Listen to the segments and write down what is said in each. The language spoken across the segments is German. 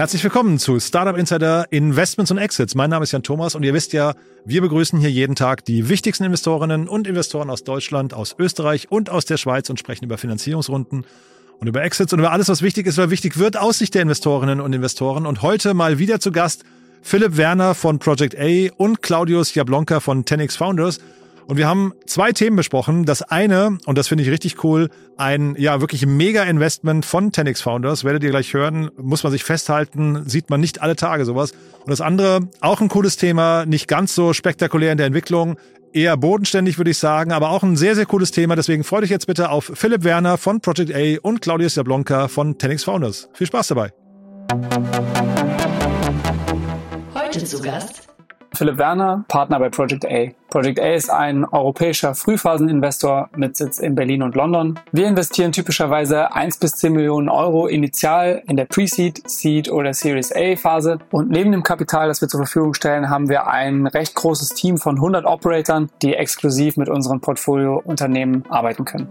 Herzlich willkommen zu Startup Insider Investments und Exits. Mein Name ist Jan Thomas und ihr wisst ja, wir begrüßen hier jeden Tag die wichtigsten Investorinnen und Investoren aus Deutschland, aus Österreich und aus der Schweiz und sprechen über Finanzierungsrunden und über Exits und über alles, was wichtig ist oder wichtig wird aus Sicht der Investorinnen und Investoren. Und heute mal wieder zu Gast Philipp Werner von Project A und Claudius Jablonka von 10x Founders. Und wir haben zwei Themen besprochen. Das eine, und das finde ich richtig cool, ein ja wirklich mega Investment von 10x Founders. Werdet ihr gleich hören, muss man sich festhalten, sieht man nicht alle Tage sowas. Und das andere, auch ein cooles Thema, nicht ganz so spektakulär in der Entwicklung, eher bodenständig, würde ich sagen, aber auch ein sehr, sehr cooles Thema. Deswegen freut euch jetzt bitte auf Philipp Werner von Project A und Claudius Jablonka von 10x Founders. Viel Spaß dabei. Heute zu Gast Philipp Werner, Partner bei Project A. Project A ist ein europäischer Frühphaseninvestor mit Sitz in Berlin und London. Wir investieren typischerweise 1 bis 10 Millionen Euro initial in der Pre-Seed, Seed oder Series A Phase. Und neben dem Kapital, das wir zur Verfügung stellen, haben wir ein recht großes Team von 100 Operatoren, die exklusiv mit unseren Portfoliounternehmen arbeiten können.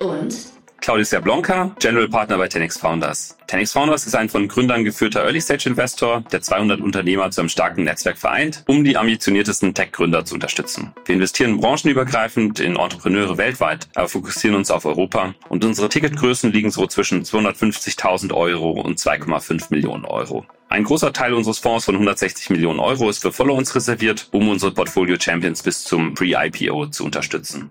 und Claudius Jablonka, General Partner bei 10x Founders. 10x Founders ist ein von Gründern geführter Early-Stage-Investor, der 200 Unternehmer zu einem starken Netzwerk vereint, um die ambitioniertesten Tech-Gründer zu unterstützen. Wir investieren branchenübergreifend in Entrepreneure weltweit, aber fokussieren uns auf Europa und unsere Ticketgrößen liegen so zwischen 250.000 Euro und 2,5 Millionen Euro. Ein großer Teil unseres Fonds von 160 Millionen Euro ist für Follow-ons reserviert, um unsere Portfolio-Champions bis zum Pre-IPO zu unterstützen.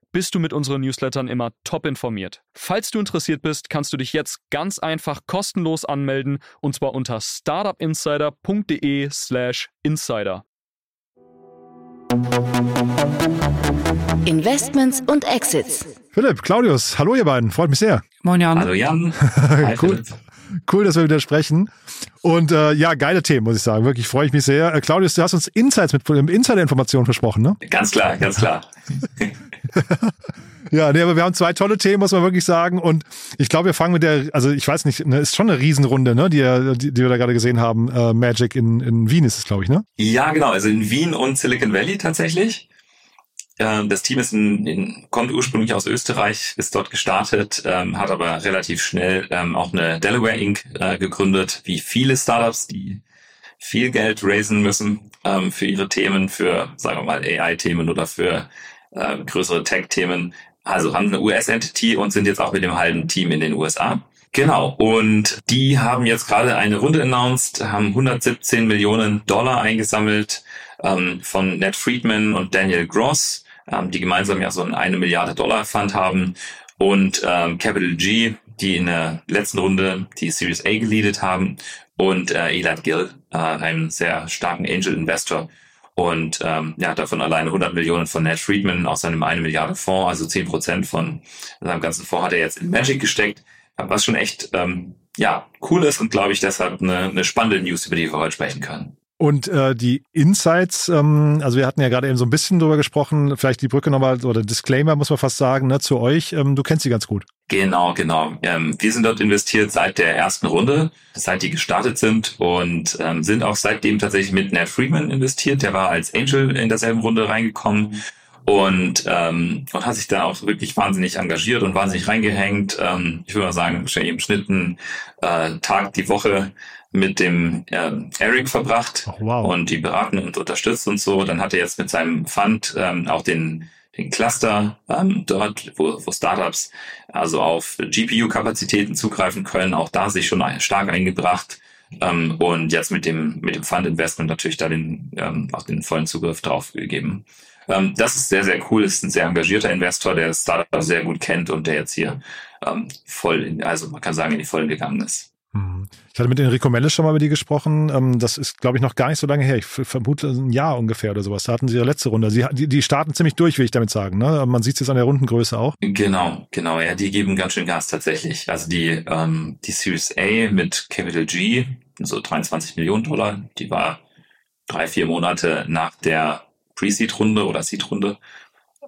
bist du mit unseren Newslettern immer top informiert. Falls du interessiert bist, kannst du dich jetzt ganz einfach kostenlos anmelden und zwar unter startupinsider.de/slash insider. Investments und Exits. Philipp, Claudius, hallo ihr beiden, freut mich sehr. Moin Jan. Hallo Jan. Hi, Cool. Philipp. Cool, dass wir wieder sprechen. Und äh, ja, geile Themen, muss ich sagen. Wirklich freue ich mich sehr. Äh, Claudius, du hast uns Insights mit Insider-Informationen versprochen, ne? Ganz klar, ganz klar. Ja, nee, aber wir haben zwei tolle Themen, muss man wirklich sagen. Und ich glaube, wir fangen mit der, also ich weiß nicht, ne, ist schon eine Riesenrunde, ne, die, die, die wir da gerade gesehen haben. Äh, Magic in, in Wien ist es, glaube ich, ne? Ja, genau. Also in Wien und Silicon Valley tatsächlich. Ähm, Das Team ist in, in, kommt ursprünglich aus Österreich, ist dort gestartet, ähm, hat aber relativ schnell ähm, auch eine Delaware Inc. Äh, gegründet, wie viele Startups, die viel Geld raisen müssen ähm, für ihre Themen, für, sagen wir mal, AI-Themen oder für äh, größere Tech-Themen. Also haben eine US-Entity und sind jetzt auch mit dem halben Team in den USA. Genau. Und die haben jetzt gerade eine Runde announced, haben 117 Millionen Dollar eingesammelt ähm, von Ned Friedman und Daniel Gross, ähm, die gemeinsam ja so einen eine Milliarde Dollar Fund haben und ähm, Capital G, die in der letzten Runde die Series A geleadet haben und äh, Elad Gill, äh, einem sehr starken Angel Investor. Und ähm, ja, davon alleine 100 Millionen von Ned Friedman aus seinem eine Milliarde Fonds, also 10 Prozent von seinem ganzen Fonds hat er jetzt in Magic gesteckt, was schon echt ähm, ja cool ist und glaube ich deshalb eine, eine spannende News, über die wir heute sprechen können. Und äh, die Insights, ähm, also wir hatten ja gerade eben so ein bisschen drüber gesprochen, vielleicht die Brücke nochmal, oder Disclaimer muss man fast sagen, ne, zu euch. Ähm, du kennst sie ganz gut. Genau, genau. Ähm, wir sind dort investiert seit der ersten Runde, seit die gestartet sind und ähm, sind auch seitdem tatsächlich mit Ned Friedman investiert. Der war als Angel in derselben Runde reingekommen und, ähm, und hat sich da auch wirklich wahnsinnig engagiert und wahnsinnig reingehängt. Ähm, ich würde mal sagen, wahrscheinlich im Schnitt einen äh, Tag die Woche mit dem äh, Eric verbracht Ach, wow. und die beraten und unterstützt und so. Dann hat er jetzt mit seinem Fund ähm, auch den den Cluster ähm, dort, wo, wo Startups also auf GPU-Kapazitäten zugreifen können, auch da sich schon stark eingebracht ähm, und jetzt mit dem mit dem Fund Investment natürlich da den ähm, auch den vollen Zugriff drauf gegeben. Ähm, das ist sehr, sehr cool. Ist ein sehr engagierter Investor, der das Startup sehr gut kennt und der jetzt hier ähm, voll, in, also man kann sagen, in die Vollen gegangen ist. Mhm. Ich hatte mit Enrico Mellis schon mal mit dir gesprochen. Ähm, das ist, glaube ich, noch gar nicht so lange her. Ich vermute ein Jahr ungefähr oder sowas. Da hatten sie ihre letzte Runde. Sie, die, die starten ziemlich durch, will ich damit sagen. Ne? Man sieht es jetzt an der Rundengröße auch. Genau, genau. Ja, die geben ganz schön Gas tatsächlich. Also die, ähm, die Series A mit Capital G, so 23 Millionen Dollar, die war drei, vier Monate nach der Pre-Seed-Runde oder Seed-Runde.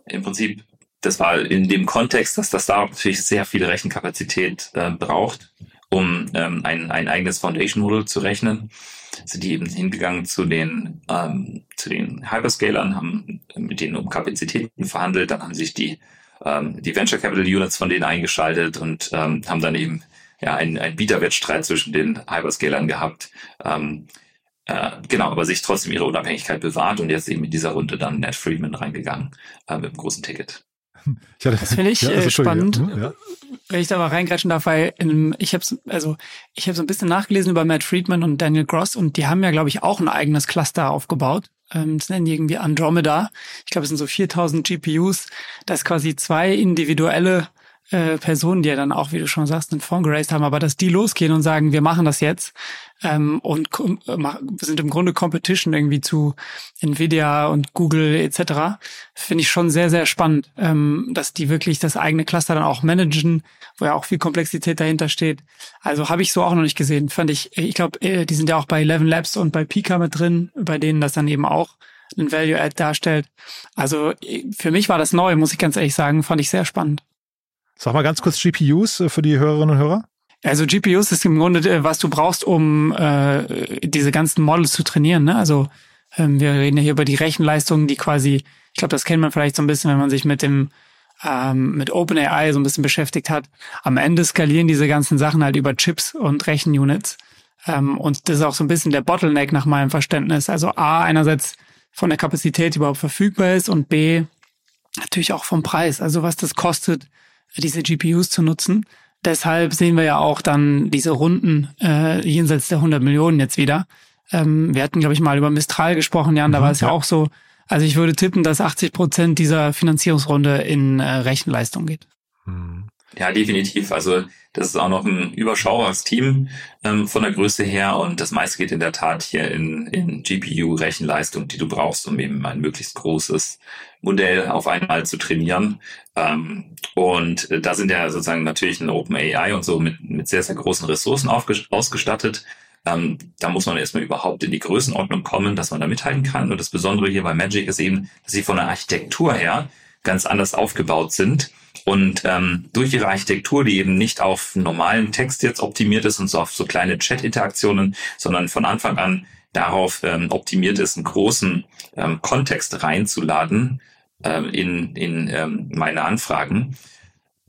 Im Prinzip, das war in dem Kontext, dass das da natürlich sehr viel Rechenkapazität äh, braucht um ähm, ein, ein eigenes Foundation Model zu rechnen. Sind die eben hingegangen zu den, ähm, zu den Hyperscalern, haben mit denen um Kapazitäten verhandelt, dann haben sich die, ähm, die Venture Capital Units von denen eingeschaltet und ähm, haben dann eben ja, einen, einen Bieterwettstreit zwischen den Hyperscalern gehabt. Ähm, äh, genau, aber sich trotzdem ihre Unabhängigkeit bewahrt und jetzt eben in dieser Runde dann Ned Friedman reingegangen äh, mit einem großen Ticket. Hatte, das finde ich ja, also, äh, spannend, ja. wenn ich da mal reingrätschen darf, weil in, ich habe also ich habe so ein bisschen nachgelesen über Matt Friedman und Daniel Gross und die haben ja glaube ich auch ein eigenes Cluster aufgebaut. Ähm, das nennen die irgendwie Andromeda. Ich glaube, es sind so 4000 GPUs, das quasi zwei individuelle äh, Personen, die ja dann auch, wie du schon sagst, einen Fonds geraced haben, aber dass die losgehen und sagen, wir machen das jetzt ähm, und äh, sind im Grunde Competition irgendwie zu Nvidia und Google etc., finde ich schon sehr, sehr spannend, ähm, dass die wirklich das eigene Cluster dann auch managen, wo ja auch viel Komplexität dahinter steht. Also habe ich so auch noch nicht gesehen. Fand ich, ich glaube, äh, die sind ja auch bei Eleven Labs und bei Pika mit drin, bei denen das dann eben auch ein Value-Add darstellt. Also für mich war das neu, muss ich ganz ehrlich sagen, fand ich sehr spannend. Sag mal ganz kurz GPUs äh, für die Hörerinnen und Hörer. Also GPUs ist im Grunde, äh, was du brauchst, um äh, diese ganzen Models zu trainieren. Ne? Also ähm, wir reden ja hier über die Rechenleistungen, die quasi, ich glaube, das kennt man vielleicht so ein bisschen, wenn man sich mit dem ähm, mit OpenAI so ein bisschen beschäftigt hat. Am Ende skalieren diese ganzen Sachen halt über Chips und Rechenunits. Ähm, und das ist auch so ein bisschen der Bottleneck nach meinem Verständnis. Also A, einerseits von der Kapazität, überhaupt verfügbar ist und B, natürlich auch vom Preis. Also was das kostet, diese GPUs zu nutzen. Deshalb sehen wir ja auch dann diese Runden äh, jenseits der 100 Millionen jetzt wieder. Ähm, wir hatten, glaube ich, mal über Mistral gesprochen, Jan, da mhm, war es ja. ja auch so. Also ich würde tippen, dass 80 Prozent dieser Finanzierungsrunde in äh, Rechenleistung geht. Mhm. Ja, definitiv. Also das ist auch noch ein überschaubares Team ähm, von der Größe her und das meiste geht in der Tat hier in, in GPU-Rechenleistung, die du brauchst, um eben ein möglichst großes Modell auf einmal zu trainieren. Ähm, und äh, da sind ja sozusagen natürlich ein OpenAI und so mit, mit sehr, sehr großen Ressourcen ausgestattet. Ähm, da muss man erstmal überhaupt in die Größenordnung kommen, dass man da mithalten kann. Und das Besondere hier bei Magic ist eben, dass sie von der Architektur her ganz anders aufgebaut sind und ähm, durch ihre Architektur, die eben nicht auf normalen Text jetzt optimiert ist und so auf so kleine Chat-Interaktionen, sondern von Anfang an darauf ähm, optimiert ist, einen großen ähm, Kontext reinzuladen ähm, in, in ähm, meine Anfragen.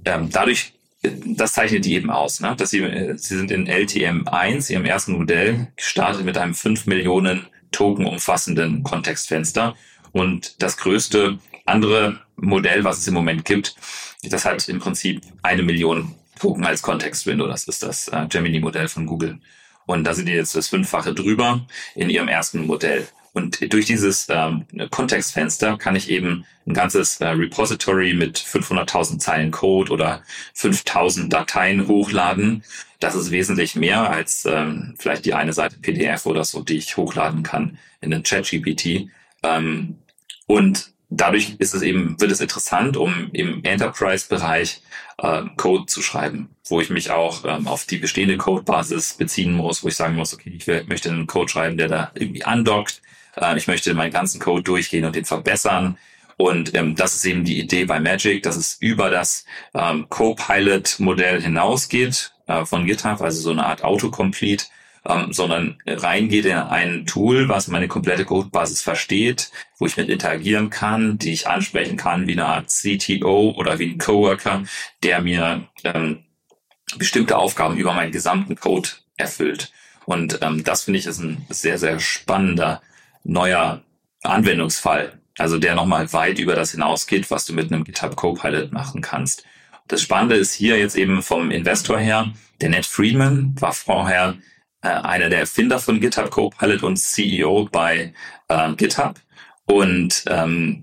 Ähm, dadurch, äh, das zeichnet die eben aus, ne? dass sie, äh, sie sind in LTM 1, ihrem ersten Modell, gestartet mit einem 5 Millionen Token umfassenden Kontextfenster. Und das größte andere Modell, was es im Moment gibt, das hat im Prinzip eine Million Token als Kontextwindow. Das ist das äh, Gemini-Modell von Google. Und da sind die jetzt das Fünffache drüber in ihrem ersten Modell. Und durch dieses ähm, Kontextfenster kann ich eben ein ganzes äh, Repository mit 500.000 Zeilen Code oder 5.000 Dateien hochladen. Das ist wesentlich mehr als ähm, vielleicht die eine Seite PDF oder so, die ich hochladen kann in den ChatGPT. Ähm, und dadurch ist es eben, wird es interessant, um im Enterprise-Bereich äh, Code zu schreiben, wo ich mich auch ähm, auf die bestehende Codebasis beziehen muss, wo ich sagen muss, okay, ich möchte einen Code schreiben, der da irgendwie andockt. Äh, ich möchte meinen ganzen Code durchgehen und den verbessern. Und ähm, das ist eben die Idee bei Magic, dass es über das ähm, Copilot-Modell hinausgeht äh, von GitHub, also so eine Art Autocomplete, ähm, sondern reingeht in ein Tool, was meine komplette Codebasis versteht, wo ich mit interagieren kann, die ich ansprechen kann wie eine Art CTO oder wie ein Coworker, der mir ähm, bestimmte Aufgaben über meinen gesamten Code erfüllt. Und ähm, das finde ich ist ein sehr, sehr spannender neuer Anwendungsfall. Also der nochmal weit über das hinausgeht, was du mit einem GitHub Copilot machen kannst. Das Spannende ist hier jetzt eben vom Investor her, der Ned Friedman war vorher äh, einer der Erfinder von GitHub Copilot und CEO bei äh, GitHub. Und ähm,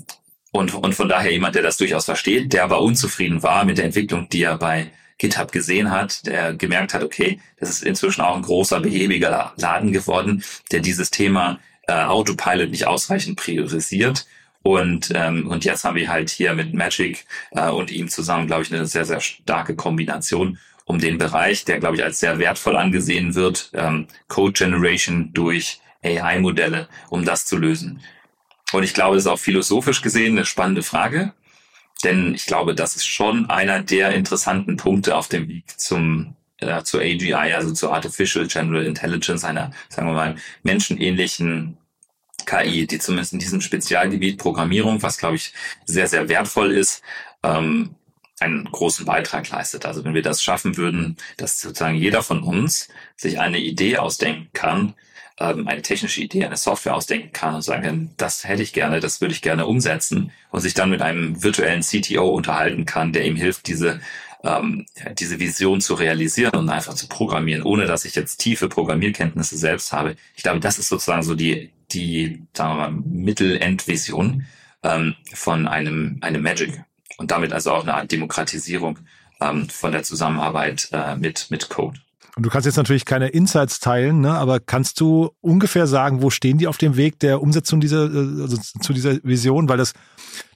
und, und von daher jemand, der das durchaus versteht, der aber unzufrieden war mit der Entwicklung, die er bei GitHub gesehen hat, der gemerkt hat, okay, das ist inzwischen auch ein großer, behäbiger Laden geworden, der dieses Thema äh, Autopilot nicht ausreichend priorisiert. Und, ähm, und jetzt haben wir halt hier mit Magic äh, und ihm zusammen, glaube ich, eine sehr, sehr starke Kombination, um den Bereich, der, glaube ich, als sehr wertvoll angesehen wird, ähm, Code Generation durch AI-Modelle, um das zu lösen. Und ich glaube, das ist auch philosophisch gesehen eine spannende Frage. Denn ich glaube, das ist schon einer der interessanten Punkte auf dem Weg zum äh, zu AGI, also zu Artificial General Intelligence, einer, sagen wir mal, menschenähnlichen KI, die zumindest in diesem Spezialgebiet Programmierung, was glaube ich sehr, sehr wertvoll ist, ähm, einen großen Beitrag leistet. Also wenn wir das schaffen würden, dass sozusagen jeder von uns sich eine Idee ausdenken kann, ähm, eine technische Idee, eine Software ausdenken kann und sagen kann, das hätte ich gerne, das würde ich gerne umsetzen und sich dann mit einem virtuellen CTO unterhalten kann, der ihm hilft, diese ähm, diese Vision zu realisieren und einfach zu programmieren, ohne dass ich jetzt tiefe Programmierkenntnisse selbst habe. Ich glaube, das ist sozusagen so die, die sagen wir mal, Mittelendvision ähm, von einem, einem Magic und damit also auch eine Art Demokratisierung ähm, von der Zusammenarbeit äh, mit, mit Code. Und du kannst jetzt natürlich keine Insights teilen, ne? aber kannst du ungefähr sagen, wo stehen die auf dem Weg der Umsetzung dieser, äh, also zu dieser Vision? Weil das,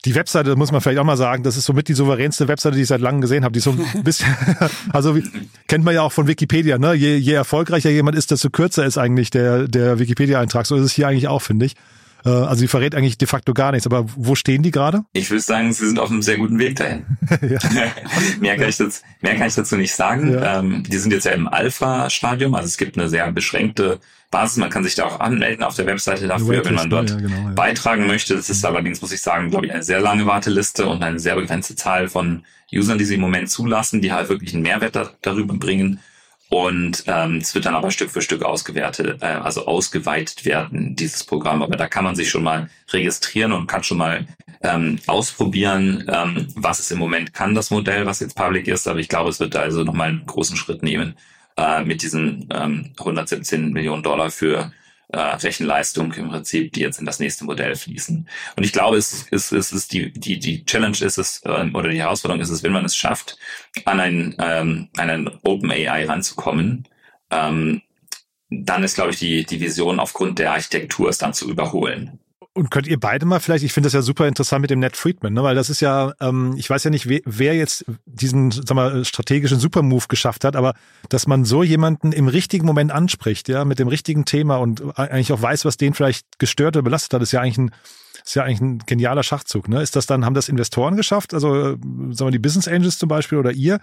die Webseite, muss man vielleicht auch mal sagen, das ist somit die souveränste Webseite, die ich seit langem gesehen habe. Die ist so ein bisschen, also wie, kennt man ja auch von Wikipedia, ne? Je, je erfolgreicher jemand ist, desto kürzer ist eigentlich der, der Wikipedia-Eintrag. So ist es hier eigentlich auch, finde ich. Äh, also sie verrät eigentlich de facto gar nichts. Aber wo stehen die gerade? Ich würde sagen, sie sind auf einem sehr guten Weg dahin. mehr, kann ich dazu, mehr kann ich dazu nicht sagen. Ja. Ähm, die sind jetzt ja im Alpha-Stadium. Also es gibt eine sehr beschränkte Basis. Man kann sich da auch anmelden auf der Webseite dafür, wenn man dort ja, genau, ja. beitragen möchte. Das ist allerdings, muss ich sagen, glaube ich, eine sehr lange Warteliste und eine sehr begrenzte Zahl von Usern, die sie im Moment zulassen, die halt wirklich einen Mehrwert da, darüber bringen. Und ähm, es wird dann aber Stück für Stück ausgewertet, äh, also ausgeweitet werden, dieses Programm. Aber da kann man sich schon mal registrieren und kann schon mal ähm, ausprobieren, ähm, was es im Moment kann, das Modell, was jetzt public ist. Aber ich glaube, es wird da also nochmal einen großen Schritt nehmen äh, mit diesen ähm, 117 Millionen Dollar für äh, Rechenleistung im Prinzip, die jetzt in das nächste Modell fließen. Und ich glaube, es ist, es ist die, die, die Challenge ist es, äh, oder die Herausforderung ist es, wenn man es schafft, an ein, ähm, an ein Open AI ranzukommen, ähm, dann ist, glaube ich, die, die Vision aufgrund der Architektur es dann zu überholen. Und könnt ihr beide mal vielleicht, ich finde das ja super interessant mit dem Ned Friedman, ne? weil das ist ja, ähm, ich weiß ja nicht, wer, wer jetzt diesen sag mal, strategischen Supermove geschafft hat, aber dass man so jemanden im richtigen Moment anspricht, ja, mit dem richtigen Thema und eigentlich auch weiß, was den vielleicht gestört oder belastet hat, ist ja eigentlich ein, ist ja eigentlich ein genialer Schachzug. Ne? Ist das dann, haben das Investoren geschafft, also sagen wir die Business Angels zum Beispiel oder ihr,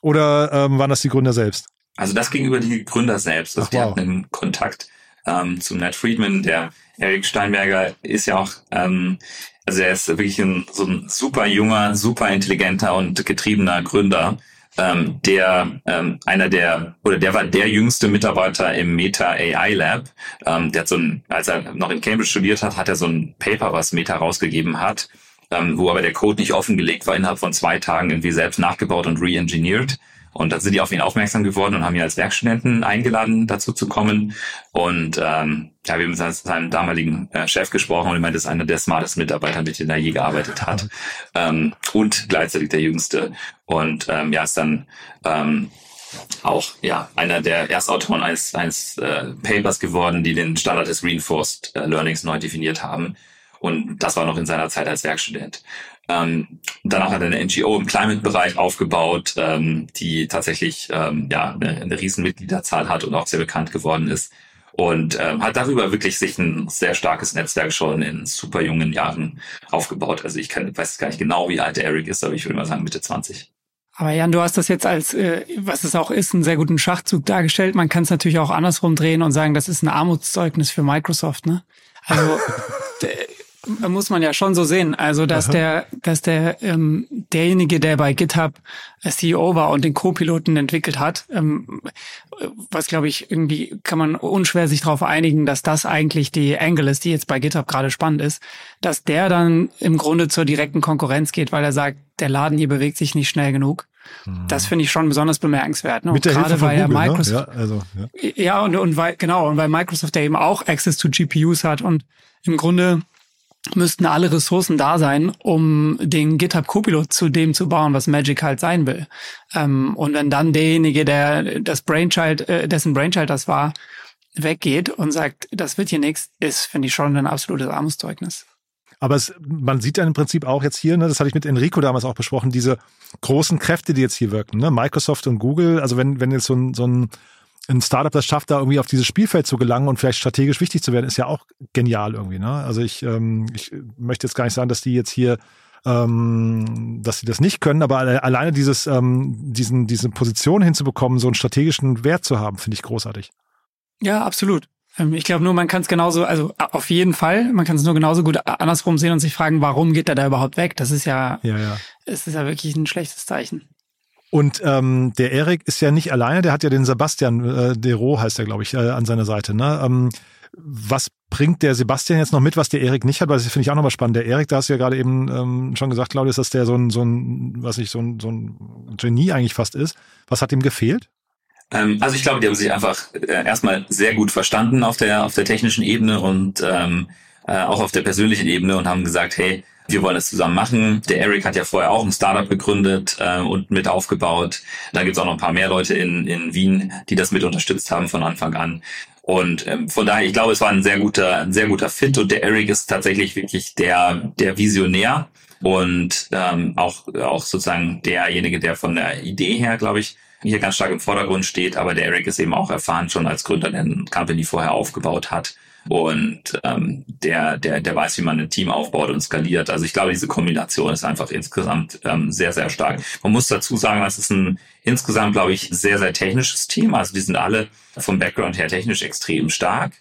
oder ähm, waren das die Gründer selbst? Also das gegenüber die Gründer selbst. Also Ach, die wow. hatten einen Kontakt ähm, zum Ned Friedman, der Eric Steinberger ist ja auch, ähm, also er ist wirklich ein, so ein super junger, super intelligenter und getriebener Gründer, ähm, der ähm, einer der oder der war der jüngste Mitarbeiter im Meta AI Lab. Ähm, der hat so ein, als er noch in Cambridge studiert hat, hat er so ein Paper, was Meta rausgegeben hat, ähm, wo aber der Code nicht offengelegt war, innerhalb von zwei Tagen irgendwie selbst nachgebaut und re-engineert. Und dann sind die auf ihn aufmerksam geworden und haben ihn als Werkstudenten eingeladen, dazu zu kommen. Und ähm, ja, wir haben mit seinem damaligen äh, Chef gesprochen und ich meine, das ist einer der smartesten Mitarbeiter, mit denen er je gearbeitet hat. ähm, und gleichzeitig der jüngste. Und ähm, ja, ist dann ähm, auch ja einer der Erstautoren eines, eines äh, Papers geworden, die den Standard des Reinforced äh, Learnings neu definiert haben. Und das war noch in seiner Zeit als Werkstudent. Ähm, danach hat er eine NGO im Climate-Bereich aufgebaut, ähm, die tatsächlich ähm, ja eine, eine riesen Mitgliederzahl hat und auch sehr bekannt geworden ist. Und ähm, hat darüber wirklich sich ein sehr starkes Netzwerk schon in super jungen Jahren aufgebaut. Also ich kann, weiß gar nicht genau, wie alt Eric ist, aber ich würde mal sagen Mitte 20. Aber Jan, du hast das jetzt als, äh, was es auch ist, einen sehr guten Schachzug dargestellt. Man kann es natürlich auch andersrum drehen und sagen, das ist ein Armutszeugnis für Microsoft. Ne? Also muss man ja schon so sehen. Also, dass Aha. der, dass der ähm, derjenige, der bei GitHub CEO war und den Co-Piloten entwickelt hat, ähm, was glaube ich irgendwie kann man unschwer sich darauf einigen, dass das eigentlich die Angle ist, die jetzt bei GitHub gerade spannend ist, dass der dann im Grunde zur direkten Konkurrenz geht, weil er sagt, der Laden hier bewegt sich nicht schnell genug. Hm. Das finde ich schon besonders bemerkenswert. Ne? Mit der gerade weil Google, ja Microsoft, ne? ja, also, ja. ja und, und weil genau und weil Microsoft ja eben auch Access to GPUs hat und im Grunde müssten alle Ressourcen da sein, um den GitHub Copilot zu dem zu bauen, was Magic halt sein will. Ähm, und wenn dann derjenige, der das Brainchild, äh, dessen Brainchild das war, weggeht und sagt, das wird hier nichts, ist, finde ich, schon ein absolutes Armutszeugnis. Aber es, man sieht ja im Prinzip auch jetzt hier, ne, das hatte ich mit Enrico damals auch besprochen, diese großen Kräfte, die jetzt hier wirken, ne? Microsoft und Google, also wenn, wenn jetzt so ein, so ein, ein Startup das schafft, da irgendwie auf dieses Spielfeld zu gelangen und vielleicht strategisch wichtig zu werden, ist ja auch genial irgendwie. Ne? Also ich, ähm, ich möchte jetzt gar nicht sagen, dass die jetzt hier ähm, dass sie das nicht können, aber alleine dieses, ähm, diesen, diese Position hinzubekommen, so einen strategischen Wert zu haben, finde ich großartig. Ja, absolut. Ähm, ich glaube nur, man kann es genauso, also auf jeden Fall, man kann es nur genauso gut andersrum sehen und sich fragen, warum geht er da überhaupt weg? Das ist ja, ja, ja. es ist ja wirklich ein schlechtes Zeichen. Und ähm, der Erik ist ja nicht alleine, der hat ja den Sebastian äh, Dero, heißt er, glaube ich, äh, an seiner Seite. Ne? Ähm, was bringt der Sebastian jetzt noch mit, was der Erik nicht hat? Weil das finde ich auch nochmal spannend. Der Erik, da hast du ja gerade eben ähm, schon gesagt, Claudius, dass der so ein, so ein, was ich, so ein, so ein Genie eigentlich fast ist. Was hat ihm gefehlt? Ähm, also ich glaube, die haben sich einfach äh, erstmal sehr gut verstanden auf der, auf der technischen Ebene und ähm, äh, auch auf der persönlichen Ebene und haben gesagt, hey, wir wollen es zusammen machen. Der Eric hat ja vorher auch ein Startup gegründet äh, und mit aufgebaut. Da gibt's auch noch ein paar mehr Leute in, in Wien, die das mit unterstützt haben von Anfang an. Und ähm, von daher, ich glaube, es war ein sehr guter, ein sehr guter Fit und der Eric ist tatsächlich wirklich der, der Visionär und ähm, auch, auch sozusagen derjenige, der von der Idee her, glaube ich, hier ganz stark im Vordergrund steht, aber der Eric ist eben auch erfahren schon als Gründer, der eine Company vorher aufgebaut hat und ähm, der, der, der weiß, wie man ein Team aufbaut und skaliert. Also ich glaube, diese Kombination ist einfach insgesamt ähm, sehr, sehr stark. Man muss dazu sagen, es ist ein insgesamt, glaube ich, sehr, sehr technisches Team. Also die sind alle vom Background her technisch extrem stark.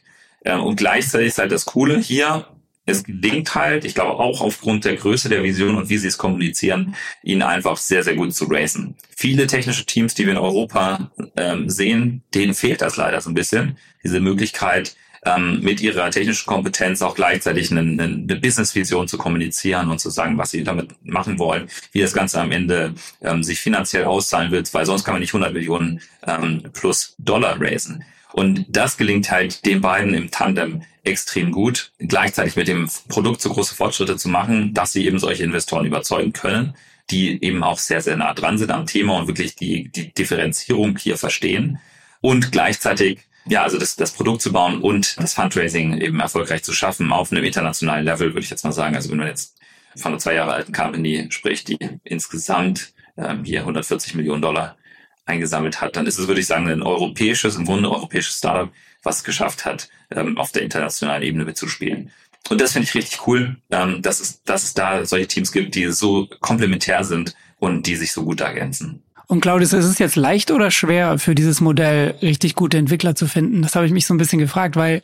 Ähm, und gleichzeitig ist halt das Coole hier, es gelingt halt, ich glaube auch aufgrund der Größe der Vision und wie sie es kommunizieren, ihnen einfach sehr, sehr gut zu racen. Viele technische Teams, die wir in Europa ähm, sehen, denen fehlt das leider so ein bisschen, diese Möglichkeit, ähm, mit ihrer technischen Kompetenz auch gleichzeitig eine, eine Business-Vision zu kommunizieren und zu sagen, was sie damit machen wollen, wie das Ganze am Ende ähm, sich finanziell auszahlen wird, weil sonst kann man nicht 100 Millionen ähm, plus Dollar raisen. Und das gelingt halt den beiden im Tandem extrem gut, gleichzeitig mit dem Produkt so große Fortschritte zu machen, dass sie eben solche Investoren überzeugen können, die eben auch sehr, sehr nah dran sind am Thema und wirklich die, die Differenzierung hier verstehen und gleichzeitig ja, also das, das Produkt zu bauen und das Fundraising eben erfolgreich zu schaffen auf einem internationalen Level, würde ich jetzt mal sagen. Also wenn man jetzt von einer zwei Jahre alten Company spricht, die insgesamt ähm, hier 140 Millionen Dollar eingesammelt hat, dann ist es, würde ich sagen, ein europäisches, im Grunde europäisches Startup, was es geschafft hat, ähm, auf der internationalen Ebene mitzuspielen. Und das finde ich richtig cool, ähm, dass, es, dass es da solche Teams gibt, die so komplementär sind und die sich so gut ergänzen. Und Claudius, ist es jetzt leicht oder schwer für dieses Modell richtig gute Entwickler zu finden? Das habe ich mich so ein bisschen gefragt, weil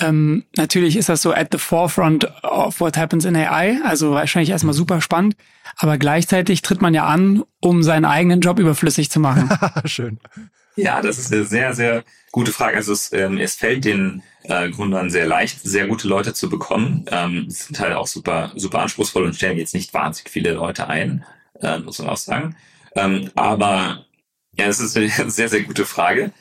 ähm, natürlich ist das so at the forefront of what happens in AI, also wahrscheinlich erstmal super spannend, aber gleichzeitig tritt man ja an, um seinen eigenen Job überflüssig zu machen. Schön. Ja, das ist eine sehr, sehr gute Frage. Also es, ähm, es fällt den äh, Gründern sehr leicht, sehr gute Leute zu bekommen. Ähm, sind halt auch super, super anspruchsvoll und stellen jetzt nicht wahnsinnig viele Leute ein, äh, muss man auch sagen. Ähm, aber ja, es ist eine sehr, sehr gute Frage.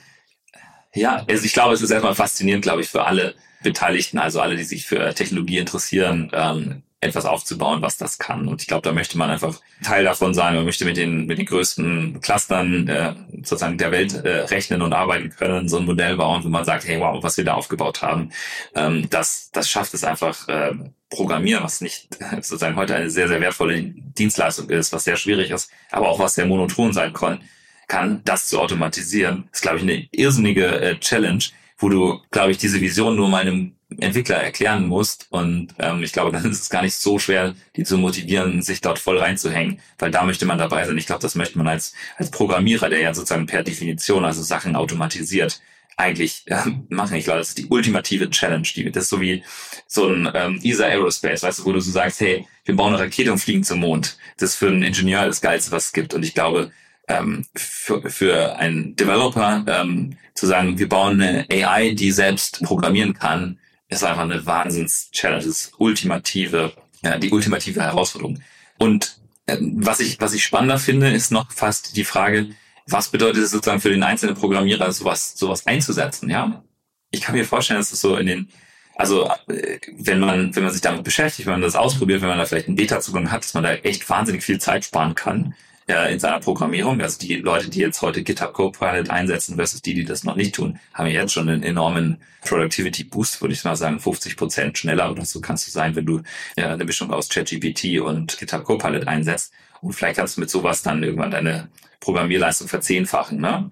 Ja, also ich glaube, es ist erstmal faszinierend, glaube ich, für alle Beteiligten, also alle, die sich für Technologie interessieren, ähm, etwas aufzubauen, was das kann. Und ich glaube, da möchte man einfach Teil davon sein. Man möchte mit den, mit den größten Clustern äh, sozusagen der Welt äh, rechnen und arbeiten können, so ein Modell bauen, wo man sagt, hey, wow, was wir da aufgebaut haben, ähm, das, das schafft es einfach, äh, Programmieren, was nicht sozusagen heute eine sehr, sehr wertvolle Dienstleistung ist, was sehr schwierig ist, aber auch was sehr monoton sein kann, kann das zu automatisieren, ist, glaube ich, eine irrsinnige äh, Challenge, wo du, glaube ich, diese Vision nur meinem Entwickler erklären musst. Und ähm, ich glaube, dann ist es gar nicht so schwer, die zu motivieren, sich dort voll reinzuhängen, weil da möchte man dabei sein. Ich glaube, das möchte man als, als Programmierer, der ja sozusagen per Definition also Sachen automatisiert, eigentlich äh, machen. Ich glaube, das ist die ultimative Challenge. Die, das ist so wie so ein ähm, ESA Aerospace, weißt du, wo du so sagst, hey, wir bauen eine Rakete und fliegen zum Mond. Das ist für einen Ingenieur das Geilste, was es gibt. Und ich glaube, ähm, für, für einen Developer ähm, zu sagen, wir bauen eine AI, die selbst programmieren kann, ist einfach eine Wahnsinns-Challenge, das ultimative, ja, die ultimative Herausforderung. Und äh, was ich, was ich spannender finde, ist noch fast die Frage, was bedeutet es sozusagen für den einzelnen Programmierer, sowas, sowas einzusetzen, ja? Ich kann mir vorstellen, dass es so in den Also äh, wenn man, wenn man sich damit beschäftigt, wenn man das ausprobiert, wenn man da vielleicht einen Beta-Zugang hat, dass man da echt wahnsinnig viel Zeit sparen kann äh, in seiner Programmierung. Also die Leute, die jetzt heute GitHub Copilot einsetzen versus die, die das noch nicht tun, haben jetzt schon einen enormen Productivity Boost, würde ich mal sagen, 50 Prozent schneller oder so kannst du sein, wenn du ja, eine Mischung aus ChatGPT und GitHub Copilot einsetzt. Und vielleicht kannst du mit sowas dann irgendwann deine Programmierleistung verzehnfachen. Ne?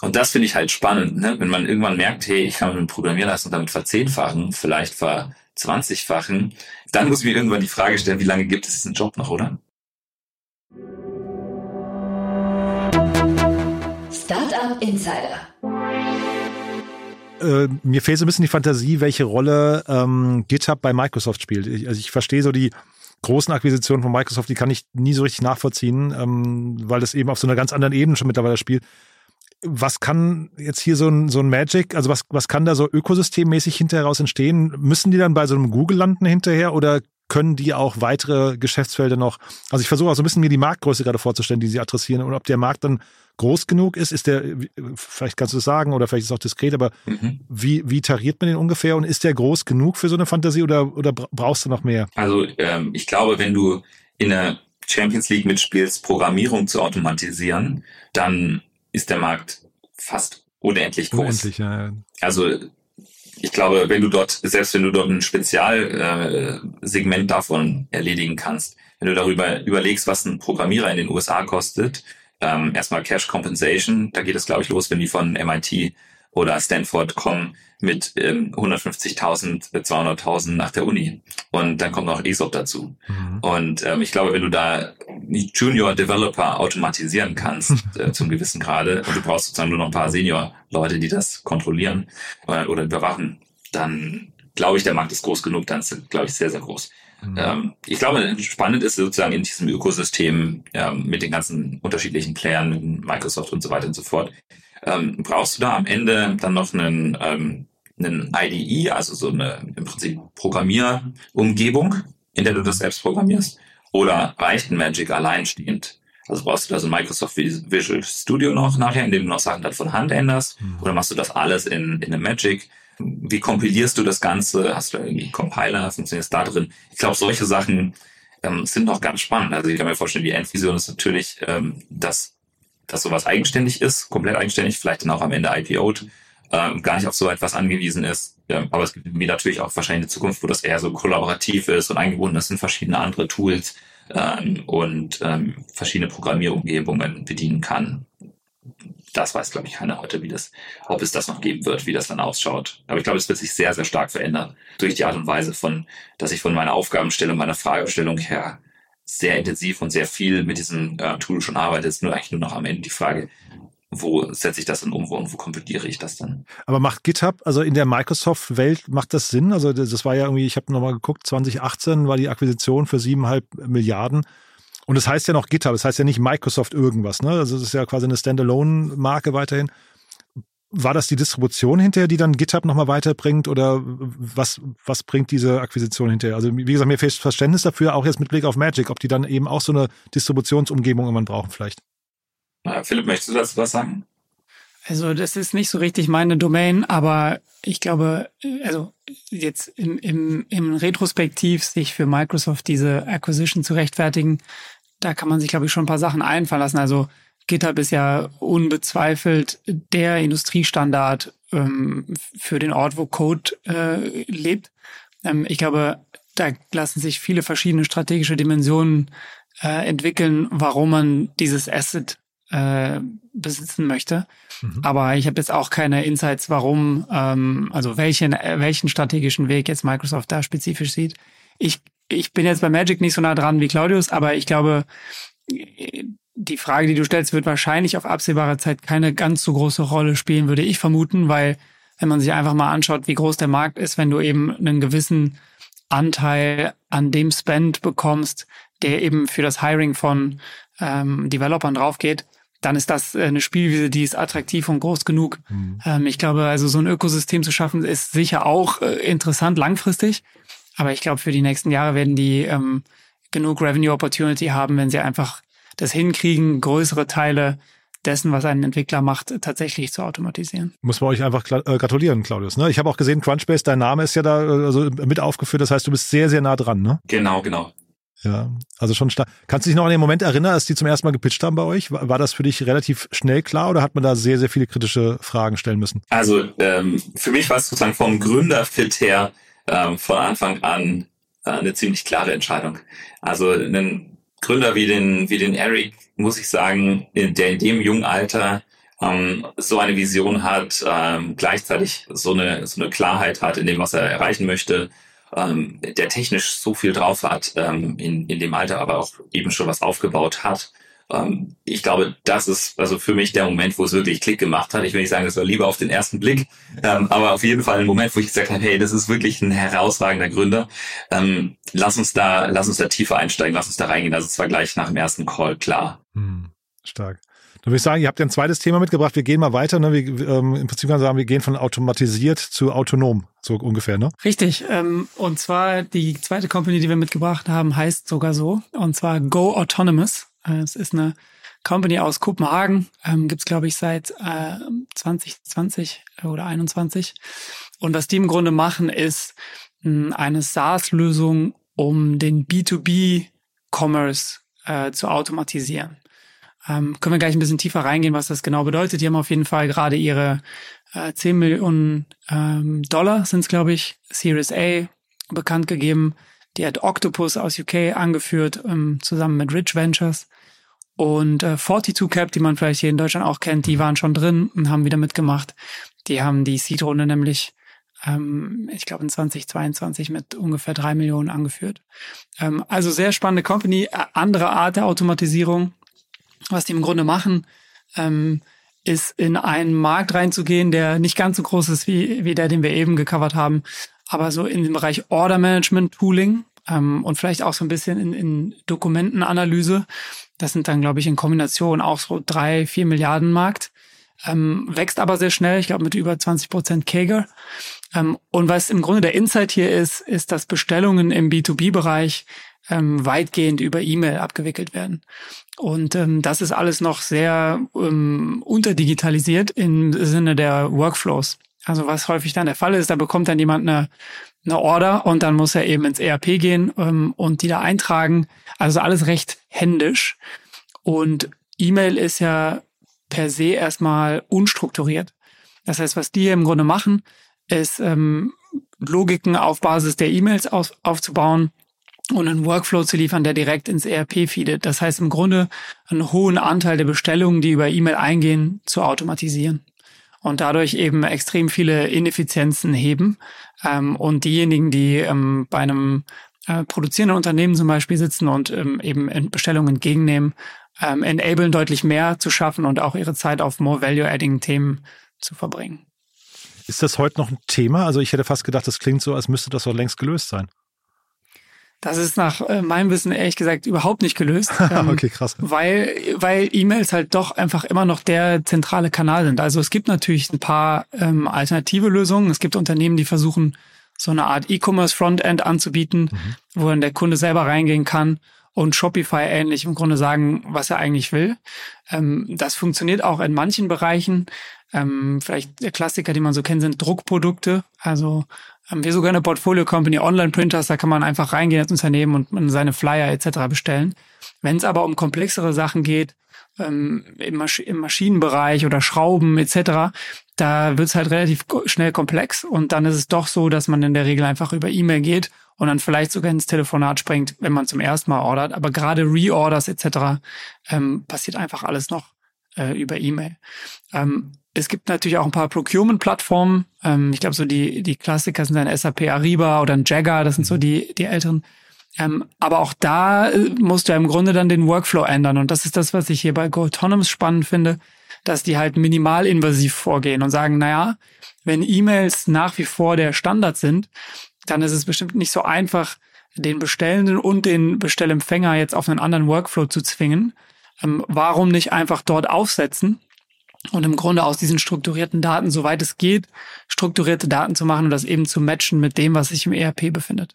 Und das finde ich halt spannend, ne? wenn man irgendwann merkt, hey, ich kann meine Programmierleistung damit verzehnfachen, vielleicht verzwanzigfachen, dann muss ich mir irgendwann die Frage stellen, wie lange gibt es diesen Job noch, oder? Startup Insider. Äh, mir fehlt so ein bisschen die Fantasie, welche Rolle ähm, GitHub bei Microsoft spielt. Ich, also ich verstehe so die großen Akquisitionen von Microsoft, die kann ich nie so richtig nachvollziehen, ähm, weil das eben auf so einer ganz anderen Ebene schon mittlerweile spielt. Was kann jetzt hier so ein, so ein Magic, also was, was kann da so ökosystemmäßig hinterher raus entstehen? Müssen die dann bei so einem Google landen hinterher oder können die auch weitere Geschäftsfelder noch, also ich versuche auch so ein bisschen mir die Marktgröße gerade vorzustellen, die sie adressieren und ob der Markt dann groß genug ist, ist der, vielleicht kannst du es sagen oder vielleicht ist es auch diskret, aber mhm. wie, wie tariert man den ungefähr und ist der groß genug für so eine Fantasie oder, oder brauchst du noch mehr? Also ähm, ich glaube, wenn du in der Champions League mitspielst, Programmierung zu automatisieren, dann ist der Markt fast unendlich groß. Unendlich, ja. Also ich glaube, wenn du dort, selbst wenn du dort ein Spezialsegment äh, davon erledigen kannst, wenn du darüber überlegst, was ein Programmierer in den USA kostet, ähm, erstmal Cash Compensation, da geht es, glaube ich, los, wenn die von MIT oder Stanford kommen mit ähm, 150.000, 200.000 nach der Uni. Und dann kommt noch ESOP dazu. Mhm. Und ähm, ich glaube, wenn du da Junior Developer automatisieren kannst, äh, zum gewissen Grade, und du brauchst sozusagen nur noch ein paar Senior-Leute, die das kontrollieren äh, oder überwachen, dann glaube ich, der Markt ist groß genug, dann ist er, glaube ich, sehr, sehr groß. Mhm. Ähm, ich glaube, spannend ist sozusagen in diesem Ökosystem ähm, mit den ganzen unterschiedlichen Playern, Microsoft und so weiter und so fort, ähm, brauchst du da am Ende dann noch einen, ähm, einen IDE, also so eine im Prinzip Programmierumgebung, in der du das selbst programmierst, oder reicht ein Magic alleinstehend? Also brauchst du da so ein Microsoft Visual Studio noch nachher, in dem du noch Sachen dann von Hand änderst, mhm. oder machst du das alles in, in einem Magic? Wie kompilierst du das Ganze? Hast du irgendwie Compiler? Funktioniert es da drin? Ich glaube, solche Sachen ähm, sind noch ganz spannend. Also ich kann mir vorstellen, die Endvision ist natürlich, ähm, dass dass sowas eigenständig ist, komplett eigenständig, vielleicht dann auch am Ende IPO'd, ähm, gar nicht auf so etwas angewiesen ist. Ja, aber es gibt wie natürlich auch wahrscheinlich eine Zukunft, wo das eher so kollaborativ ist und eingebunden ist in verschiedene andere Tools ähm, und ähm, verschiedene Programmierumgebungen bedienen kann. Das weiß, glaube ich, keiner heute, wie das, ob es das noch geben wird, wie das dann ausschaut. Aber ich glaube, es wird sich sehr, sehr stark verändern durch die Art und Weise von, dass ich von meiner Aufgabenstellung, meiner Fragestellung her sehr intensiv und sehr viel mit diesem äh, Tool schon arbeite, ist nur eigentlich nur noch am Ende die Frage, wo setze ich das dann um und wo kompiliere ich das dann? Aber macht GitHub, also in der Microsoft-Welt, macht das Sinn? Also das war ja irgendwie, ich habe nochmal geguckt, 2018 war die Akquisition für siebeneinhalb Milliarden. Und das heißt ja noch GitHub, das heißt ja nicht Microsoft irgendwas, ne? Also das ist ja quasi eine Standalone-Marke weiterhin war das die Distribution hinterher, die dann GitHub nochmal weiterbringt oder was, was bringt diese Akquisition hinterher? Also wie gesagt, mir fehlt Verständnis dafür, auch jetzt mit Blick auf Magic, ob die dann eben auch so eine Distributionsumgebung irgendwann brauchen vielleicht. Na, Philipp, möchtest du dazu was sagen? Also das ist nicht so richtig meine Domain, aber ich glaube, also jetzt im, im, im Retrospektiv sich für Microsoft diese Acquisition zu rechtfertigen, da kann man sich, glaube ich, schon ein paar Sachen einfallen lassen. Also GitHub ist ja unbezweifelt der Industriestandard ähm, für den Ort, wo Code äh, lebt. Ähm, ich glaube, da lassen sich viele verschiedene strategische Dimensionen äh, entwickeln, warum man dieses Asset äh, besitzen möchte. Mhm. Aber ich habe jetzt auch keine Insights, warum, ähm, also welchen, welchen strategischen Weg jetzt Microsoft da spezifisch sieht. Ich, ich bin jetzt bei Magic nicht so nah dran wie Claudius, aber ich glaube, die Frage, die du stellst, wird wahrscheinlich auf absehbare Zeit keine ganz so große Rolle spielen, würde ich vermuten, weil wenn man sich einfach mal anschaut, wie groß der Markt ist, wenn du eben einen gewissen Anteil an dem Spend bekommst, der eben für das Hiring von ähm, Developern draufgeht, dann ist das eine Spielwiese, die ist attraktiv und groß genug. Mhm. Ähm, ich glaube, also so ein Ökosystem zu schaffen, ist sicher auch äh, interessant langfristig. Aber ich glaube, für die nächsten Jahre werden die ähm, genug Revenue Opportunity haben, wenn sie einfach das hinkriegen, größere Teile dessen, was ein Entwickler macht, tatsächlich zu automatisieren. Muss man euch einfach äh, gratulieren, Claudius. Ne? Ich habe auch gesehen, Crunchbase, dein Name ist ja da äh, also mit aufgeführt. Das heißt, du bist sehr, sehr nah dran, ne? Genau, genau. Ja, also schon stark. Kannst du dich noch an den Moment erinnern, als die zum ersten Mal gepitcht haben bei euch? War, war das für dich relativ schnell klar oder hat man da sehr, sehr viele kritische Fragen stellen müssen? Also ähm, für mich war es sozusagen vom Gründerfit her ähm, von Anfang an äh, eine ziemlich klare Entscheidung. Also einen Gründer wie den, wie den Eric, muss ich sagen, der in dem jungen Alter ähm, so eine Vision hat, ähm, gleichzeitig so eine, so eine Klarheit hat in dem, was er erreichen möchte, ähm, der technisch so viel drauf hat, ähm, in, in dem Alter aber auch eben schon was aufgebaut hat. Ähm, ich glaube, das ist also für mich der Moment, wo es wirklich Klick gemacht hat. Ich will nicht sagen, das war lieber auf den ersten Blick, ähm, aber auf jeden Fall ein Moment, wo ich gesagt habe, hey, das ist wirklich ein herausragender Gründer. Ähm, lass uns da, lass uns da tiefer einsteigen, lass uns da reingehen. Also es war gleich nach dem ersten Call klar. Hm, stark. Dann würde ich sagen, ihr habt ja ein zweites Thema mitgebracht. Wir gehen mal weiter. Ne? Wir, ähm, Im Prinzip kann man sagen, wir gehen von automatisiert zu autonom, so ungefähr. Ne? Richtig. Ähm, und zwar die zweite Company, die wir mitgebracht haben, heißt sogar so. Und zwar Go Autonomous. Äh, es ist eine Company aus Kopenhagen. Ähm, Gibt es, glaube ich, seit äh, 2020 oder 21. Und was die im Grunde machen, ist mh, hm, eine SaaS-Lösung, um den B2B-Commerce äh, zu automatisieren. Ähm, können wir gleich ein bisschen tiefer reingehen, was das genau bedeutet. Die haben auf jeden Fall gerade ihre äh, 10 Millionen ähm, Dollar, sind es glaube ich, Series A bekannt gegeben. Die hat Octopus aus UK angeführt, ähm, zusammen mit Rich Ventures. Und äh, 42 Cap, die man vielleicht hier in Deutschland auch kennt, die waren schon drin und haben wieder mitgemacht. Die haben die Seed-Runde nämlich, ähm, ich glaube, in 2022 mit ungefähr drei Millionen angeführt. Ähm, also sehr spannende Company, äh, andere Art der Automatisierung was die im Grunde machen, ähm, ist in einen Markt reinzugehen, der nicht ganz so groß ist wie, wie der, den wir eben gecovert haben, aber so in den Bereich Order Management Tooling ähm, und vielleicht auch so ein bisschen in, in Dokumentenanalyse. Das sind dann, glaube ich, in Kombination auch so drei, vier Milliarden Markt. Ähm, wächst aber sehr schnell, ich glaube mit über 20 Prozent Kager. Ähm, und was im Grunde der Insight hier ist, ist, dass Bestellungen im B2B-Bereich ähm, weitgehend über E-Mail abgewickelt werden. Und ähm, das ist alles noch sehr ähm, unterdigitalisiert im Sinne der Workflows. Also was häufig dann der Fall ist, da bekommt dann jemand eine, eine Order und dann muss er eben ins ERP gehen ähm, und die da eintragen. Also alles recht händisch. Und E-Mail ist ja per se erstmal unstrukturiert. Das heißt, was die im Grunde machen, ist ähm, Logiken auf Basis der E-Mails auf, aufzubauen und einen Workflow zu liefern, der direkt ins ERP feedet. Das heißt im Grunde einen hohen Anteil der Bestellungen, die über E-Mail eingehen, zu automatisieren und dadurch eben extrem viele Ineffizienzen heben. Ähm, und diejenigen, die ähm, bei einem äh, produzierenden Unternehmen zum Beispiel sitzen und ähm, eben Bestellungen entgegennehmen, ähm, enablen deutlich mehr zu schaffen und auch ihre Zeit auf more value-adding Themen zu verbringen. Ist das heute noch ein Thema? Also ich hätte fast gedacht, das klingt so, als müsste das doch längst gelöst sein. Das ist nach äh, meinem Wissen ehrlich gesagt überhaupt nicht gelöst. Ähm, okay, krass. Weil, weil E-Mails halt doch einfach immer noch der zentrale Kanal sind. Also es gibt natürlich ein paar ähm, alternative Lösungen. Es gibt Unternehmen, die versuchen, so eine Art E-Commerce-Frontend anzubieten, mhm. wo dann der Kunde selber reingehen kann und Shopify ähnlich im Grunde sagen, was er eigentlich will. Ähm, das funktioniert auch in manchen Bereichen. Ähm, vielleicht der Klassiker, die man so kennt, sind Druckprodukte. Also haben wir sogar eine Portfolio-Company, Online-Printers, da kann man einfach reingehen als Unternehmen und seine Flyer etc. bestellen. Wenn es aber um komplexere Sachen geht, ähm, im, Masch im, Maschinenbereich oder Schrauben etc., da wird es halt relativ schnell komplex und dann ist es doch so, dass man in der Regel einfach über E-Mail geht und dann vielleicht sogar ins Telefonat springt, wenn man zum ersten Mal ordert. Aber gerade Reorders etc. Ähm, passiert einfach alles noch äh, über E-Mail. Ähm, es gibt natürlich auch ein paar Procurement-Plattformen. Ähm, ich glaube, so die, die Klassiker sind ein SAP Ariba oder ein Jagger, das sind so die, die älteren. Ähm, aber auch da äh, musst du ja im Grunde dann den Workflow ändern. Und das ist das, was ich hier bei Go Autonomous spannend finde, dass die halt minimalinvasiv vorgehen und sagen, naja, wenn E-Mails nach wie vor der Standard sind, dann ist es bestimmt nicht so einfach, den Bestellenden und den Bestellempfänger jetzt auf einen anderen Workflow zu zwingen. Ähm, warum nicht einfach dort aufsetzen und im Grunde aus diesen strukturierten Daten, soweit es geht, strukturierte Daten zu machen und das eben zu matchen mit dem, was sich im ERP befindet.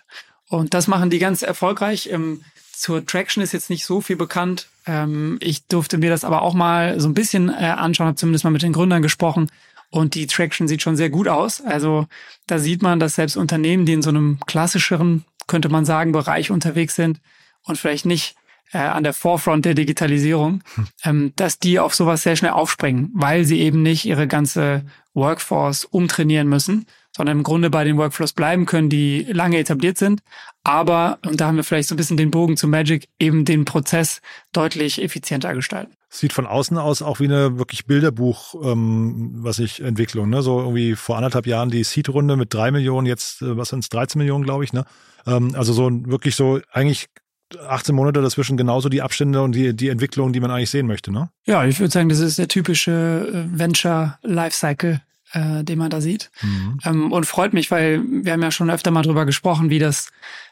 Und das machen die ganz erfolgreich. Im zur Traction ist jetzt nicht so viel bekannt. Ähm, ich durfte mir das aber auch mal so ein bisschen äh, anschauen, habe zumindest mal mit den Gründern gesprochen. Und die Traction sieht schon sehr gut aus. Also da sieht man, dass selbst Unternehmen, die in so einem klassischeren, könnte man sagen, Bereich unterwegs sind und vielleicht nicht äh, an der Forefront der Digitalisierung, hm. ähm, dass die auf sowas sehr schnell aufspringen, weil sie eben nicht ihre ganze Workforce umtrainieren müssen, sondern im Grunde bei den Workflows bleiben können, die lange etabliert sind. Aber, und da haben wir vielleicht so ein bisschen den Bogen zu Magic, eben den Prozess deutlich effizienter gestalten. Sieht von außen aus auch wie eine wirklich Bilderbuch, ähm, was ich Entwicklung, ne? So irgendwie vor anderthalb Jahren die Seed-Runde mit drei Millionen, jetzt äh, was sind's, 13 Millionen, glaube ich, ne? Ähm, also so wirklich so eigentlich 18 Monate dazwischen genauso die Abstände und die, die Entwicklung, die man eigentlich sehen möchte, ne? Ja, ich würde sagen, das ist der typische äh, Venture Lifecycle, äh, den man da sieht. Mhm. Ähm, und freut mich, weil wir haben ja schon öfter mal drüber gesprochen, wie das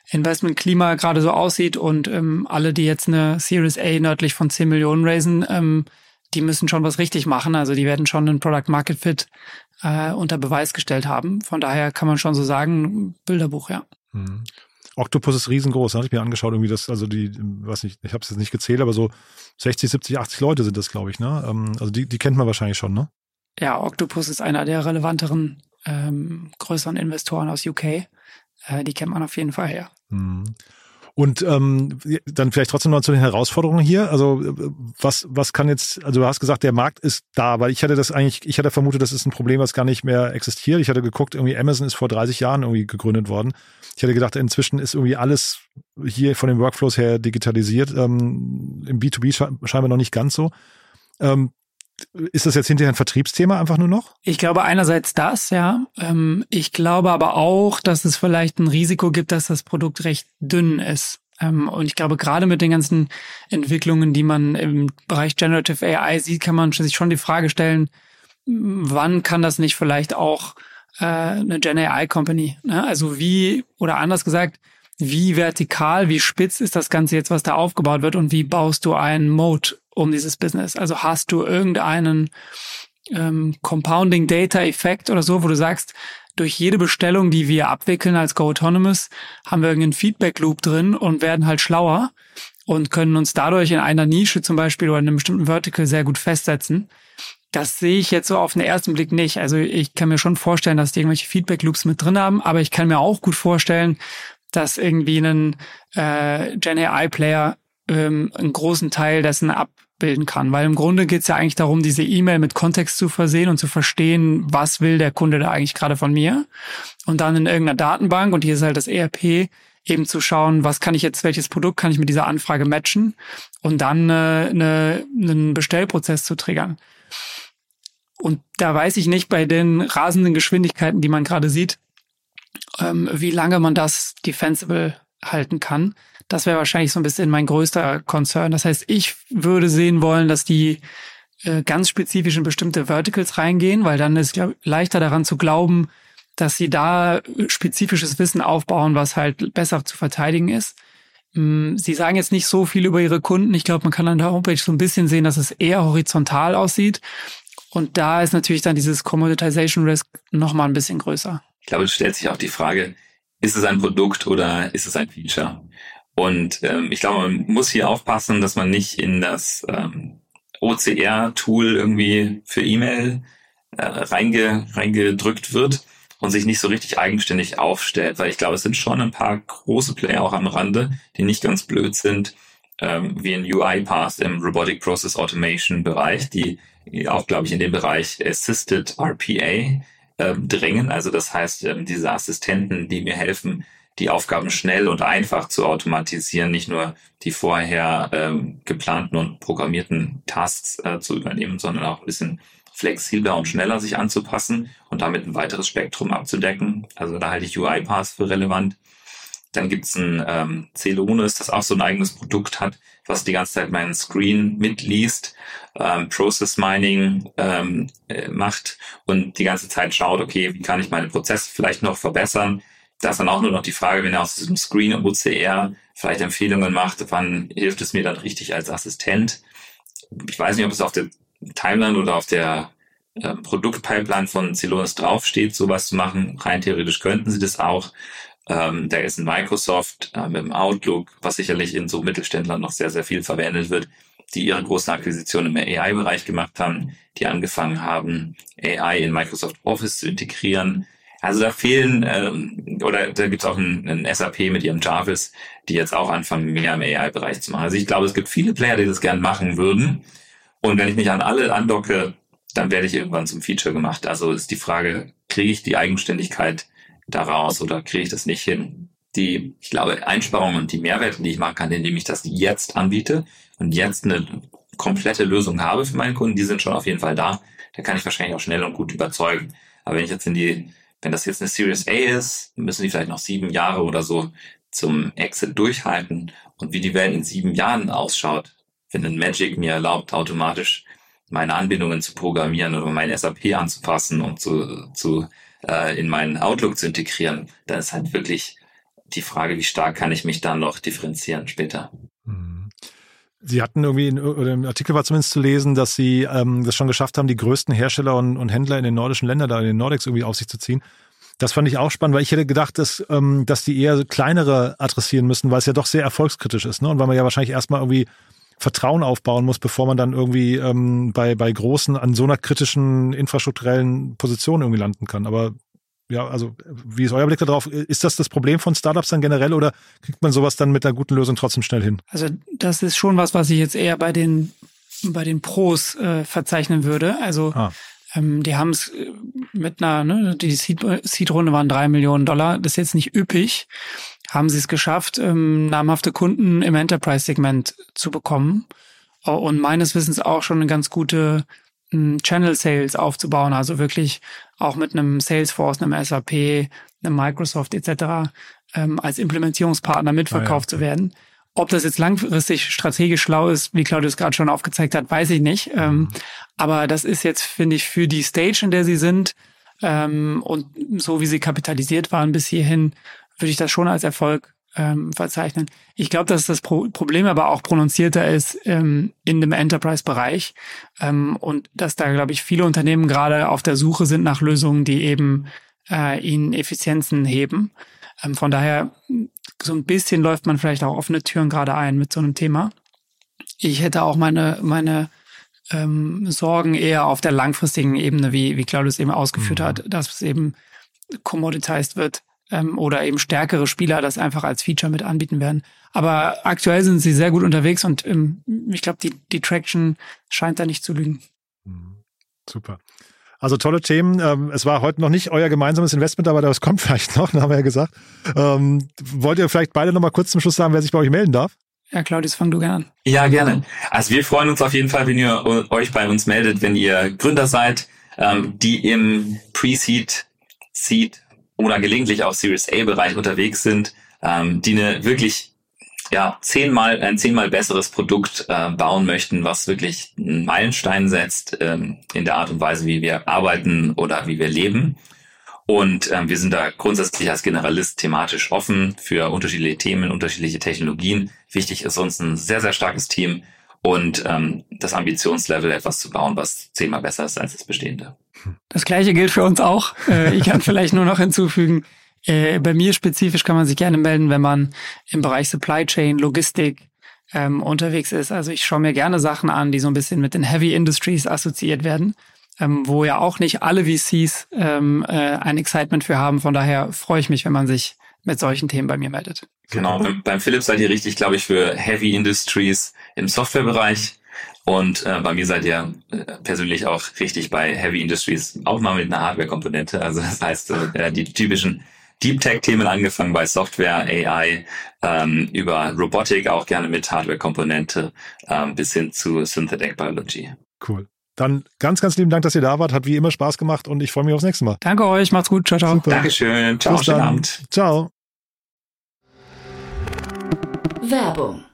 Investmentklima gerade so aussieht und ähm, alle, die jetzt eine Series A nördlich von 10 Millionen raisen, ähm, die müssen schon was richtig machen. Also die werden schon einen Product Market Fit äh, unter Beweis gestellt haben. Von daher kann man schon so sagen, Bilderbuch, ja. Mhm. Octopus ist riesengroß, hatte ich mir angeschaut, irgendwie das, also die, weiß nicht, ich habe es jetzt nicht gezählt, aber so 60, 70, 80 Leute sind das, glaube ich, ne? Ähm, also die, die kennt man wahrscheinlich schon, ne? Ja, Octopus ist einer der relevanteren, ähm, größeren Investoren aus UK. Äh, die kennt man auf jeden Fall her. Mhm. Und ähm, dann vielleicht trotzdem noch zu den Herausforderungen hier. Also was, was kann jetzt, also du hast gesagt, der Markt ist da, weil ich hatte das eigentlich, ich hatte vermutet, das ist ein Problem, was gar nicht mehr existiert. Ich hatte geguckt, irgendwie Amazon ist vor 30 Jahren irgendwie gegründet worden. Ich hätte gedacht, inzwischen ist irgendwie alles hier von den Workflows her digitalisiert. Ähm, Im B2B scheinbar noch nicht ganz so. Ähm, ist das jetzt hinterher ein Vertriebsthema einfach nur noch? Ich glaube einerseits das, ja. Ähm, ich glaube aber auch, dass es vielleicht ein Risiko gibt, dass das Produkt recht dünn ist. Ähm, und ich glaube, gerade mit den ganzen Entwicklungen, die man im Bereich Generative AI sieht, kann man sich schon die Frage stellen, wann kann das nicht vielleicht auch äh, eine Gen AI Company? Ne? Also wie, oder anders gesagt, wie vertikal, wie spitz ist das Ganze jetzt, was da aufgebaut wird und wie baust du einen Mode um dieses Business? Also hast du irgendeinen ähm, Compounding Data Effekt oder so, wo du sagst, durch jede Bestellung, die wir abwickeln als Go Autonomous, haben wir irgendeinen Feedback Loop drin und werden halt schlauer und können uns dadurch in einer Nische zum Beispiel oder in einem bestimmten Vertical sehr gut festsetzen. Das sehe ich jetzt so auf den ersten Blick nicht. Also ich kann mir schon vorstellen, dass die irgendwelche Feedback Loops mit drin haben, aber ich kann mir auch gut vorstellen, dass irgendwie ein äh, Gen AI Player ähm, einen großen Teil dessen abbilden kann. Weil im Grunde geht es ja eigentlich darum, diese E-Mail mit Kontext zu versehen und zu verstehen, was will der Kunde da eigentlich gerade von mir. Und dann in irgendeiner Datenbank, und hier ist halt das ERP, eben zu schauen, was kann ich jetzt, welches Produkt kann ich mit dieser Anfrage matchen und dann äh, ne, einen Bestellprozess zu triggern. Und da weiß ich nicht bei den rasenden Geschwindigkeiten, die man gerade sieht, ähm, wie lange man das defensible halten kann. Das wäre wahrscheinlich so ein bisschen mein größter Concern. Das heißt, ich würde sehen wollen, dass die äh, ganz spezifisch in bestimmte Verticals reingehen, weil dann ist glaub, leichter daran zu glauben, dass sie da spezifisches Wissen aufbauen, was halt besser zu verteidigen ist. Mm, sie sagen jetzt nicht so viel über ihre Kunden. Ich glaube, man kann an der Homepage so ein bisschen sehen, dass es eher horizontal aussieht. Und da ist natürlich dann dieses Commoditization Risk nochmal ein bisschen größer. Ich glaube, es stellt sich auch die Frage, ist es ein Produkt oder ist es ein Feature? Und ähm, ich glaube, man muss hier aufpassen, dass man nicht in das ähm, OCR-Tool irgendwie für E-Mail äh, reinge, reingedrückt wird und sich nicht so richtig eigenständig aufstellt, weil ich glaube, es sind schon ein paar große Player auch am Rande, die nicht ganz blöd sind, ähm, wie ein UiPath im Robotic Process Automation Bereich, die auch, glaube ich, in dem Bereich Assisted RPA ähm, drängen. Also das heißt, ähm, diese Assistenten, die mir helfen, die Aufgaben schnell und einfach zu automatisieren, nicht nur die vorher ähm, geplanten und programmierten Tasks äh, zu übernehmen, sondern auch ein bisschen flexibler und schneller sich anzupassen und damit ein weiteres Spektrum abzudecken. Also da halte ich UiPath für relevant. Dann gibt's ein ähm, Celonis, das auch so ein eigenes Produkt hat, was die ganze Zeit meinen Screen mitliest, ähm, Process Mining ähm, äh, macht und die ganze Zeit schaut, okay, wie kann ich meine Prozesse vielleicht noch verbessern, da ist dann auch nur noch die Frage, wenn er aus diesem Screen OCR vielleicht Empfehlungen macht, wann hilft es mir dann richtig als Assistent? Ich weiß nicht, ob es auf der Timeline oder auf der äh, Produktpipeline von Celonis draufsteht, sowas zu machen. Rein theoretisch könnten sie das auch. Ähm, da ist ein Microsoft äh, mit dem Outlook, was sicherlich in so Mittelständlern noch sehr, sehr viel verwendet wird, die ihre großen Akquisitionen im AI-Bereich gemacht haben, die angefangen haben, AI in Microsoft Office zu integrieren. Also da fehlen, ähm, oder da gibt es auch ein, ein SAP mit ihrem Jarvis, die jetzt auch anfangen, mehr im AI-Bereich zu machen. Also ich glaube, es gibt viele Player, die das gern machen würden. Und wenn ich mich an alle andocke, dann werde ich irgendwann zum Feature gemacht. Also ist die Frage, kriege ich die Eigenständigkeit daraus oder kriege ich das nicht hin? Die, ich glaube, Einsparungen und die Mehrwerte, die ich machen kann, indem ich das jetzt anbiete und jetzt eine komplette Lösung habe für meinen Kunden, die sind schon auf jeden Fall da. Da kann ich wahrscheinlich auch schnell und gut überzeugen. Aber wenn ich jetzt in die, wenn das jetzt eine Series A ist, müssen die vielleicht noch sieben Jahre oder so zum Exit durchhalten. Und wie die Welt in sieben Jahren ausschaut, wenn ein Magic mir erlaubt, automatisch meine Anbindungen zu programmieren oder mein SAP anzupassen und zu, zu äh, in meinen Outlook zu integrieren, dann ist halt wirklich die Frage, wie stark kann ich mich dann noch differenzieren später. Mhm. Sie hatten irgendwie, in, oder im Artikel war zumindest zu lesen, dass Sie ähm, das schon geschafft haben, die größten Hersteller und, und Händler in den nordischen Ländern, da in den Nordics irgendwie auf sich zu ziehen. Das fand ich auch spannend, weil ich hätte gedacht, dass, ähm, dass die eher kleinere adressieren müssen, weil es ja doch sehr erfolgskritisch ist, ne? Und weil man ja wahrscheinlich erstmal irgendwie Vertrauen aufbauen muss, bevor man dann irgendwie ähm, bei, bei großen, an so einer kritischen infrastrukturellen Position irgendwie landen kann. Aber ja, also wie ist euer Blick darauf? Ist das das Problem von Startups dann generell oder kriegt man sowas dann mit einer guten Lösung trotzdem schnell hin? Also das ist schon was, was ich jetzt eher bei den bei den Pros äh, verzeichnen würde. Also ah. Ähm, die haben es äh, mit einer, ne, die Seed-Runde waren drei Millionen Dollar. Das ist jetzt nicht üppig. Haben sie es geschafft, ähm, namhafte Kunden im Enterprise-Segment zu bekommen und meines Wissens auch schon eine ganz gute Channel Sales aufzubauen, also wirklich auch mit einem Salesforce, einem SAP, einem Microsoft etc. Ähm, als Implementierungspartner mitverkauft ah, ja, zu werden. Ob das jetzt langfristig strategisch schlau ist, wie Claudius gerade schon aufgezeigt hat, weiß ich nicht. Ähm, mhm. Aber das ist jetzt, finde ich, für die Stage, in der sie sind ähm, und so wie sie kapitalisiert waren bis hierhin, würde ich das schon als Erfolg ähm, verzeichnen. Ich glaube, dass das Pro Problem aber auch prononzierter ist ähm, in dem Enterprise-Bereich ähm, und dass da, glaube ich, viele Unternehmen gerade auf der Suche sind nach Lösungen, die eben äh, ihnen Effizienzen heben. Ähm, von daher, so ein bisschen läuft man vielleicht auch offene Türen gerade ein mit so einem Thema. Ich hätte auch meine, meine ähm, Sorgen eher auf der langfristigen Ebene, wie, wie Claudius eben ausgeführt mhm. hat, dass es eben commoditized wird ähm, oder eben stärkere Spieler das einfach als Feature mit anbieten werden. Aber aktuell sind sie sehr gut unterwegs und ähm, ich glaube, die, die Traction scheint da nicht zu lügen. Mhm. Super. Also tolle Themen. Ähm, es war heute noch nicht euer gemeinsames Investment, aber das kommt vielleicht noch, haben wir ja gesagt. Ähm, wollt ihr vielleicht beide noch mal kurz zum Schluss sagen, wer sich bei euch melden darf? Ja, Claudius, fang du gerne an. Ja, gerne. Also wir freuen uns auf jeden Fall, wenn ihr euch bei uns meldet, wenn ihr Gründer seid, ähm, die im Pre-Seed, Seed oder gelegentlich auch Series A-Bereich unterwegs sind, ähm, die eine wirklich ja, zehnmal, ein zehnmal besseres Produkt äh, bauen möchten, was wirklich einen Meilenstein setzt ähm, in der Art und Weise, wie wir arbeiten oder wie wir leben. Und ähm, wir sind da grundsätzlich als Generalist thematisch offen für unterschiedliche Themen, unterschiedliche Technologien. Wichtig ist uns ein sehr, sehr starkes Team und ähm, das Ambitionslevel etwas zu bauen, was zehnmal besser ist als das bestehende. Das gleiche gilt für uns auch. Äh, ich kann vielleicht nur noch hinzufügen, äh, bei mir spezifisch kann man sich gerne melden, wenn man im Bereich Supply Chain, Logistik ähm, unterwegs ist. Also ich schaue mir gerne Sachen an, die so ein bisschen mit den Heavy Industries assoziiert werden, ähm, wo ja auch nicht alle VCs ähm, äh, ein Excitement für haben. Von daher freue ich mich, wenn man sich mit solchen Themen bei mir meldet. Genau, beim, beim Philipp seid ihr richtig, glaube ich, für Heavy Industries im Softwarebereich. Und äh, bei mir seid ihr äh, persönlich auch richtig bei Heavy Industries, auch mal mit einer Hardware-Komponente. Also das heißt, äh, die typischen Deep Tech-Themen angefangen bei Software, AI, ähm, über Robotik auch gerne mit Hardware-Komponente ähm, bis hin zu Synthetic Biology. Cool. Dann ganz, ganz lieben Dank, dass ihr da wart. Hat wie immer Spaß gemacht und ich freue mich aufs nächste Mal. Danke euch, macht's gut. Ciao, ciao. Super. Dankeschön. Ciao, schönen Abend. Ciao. Werbung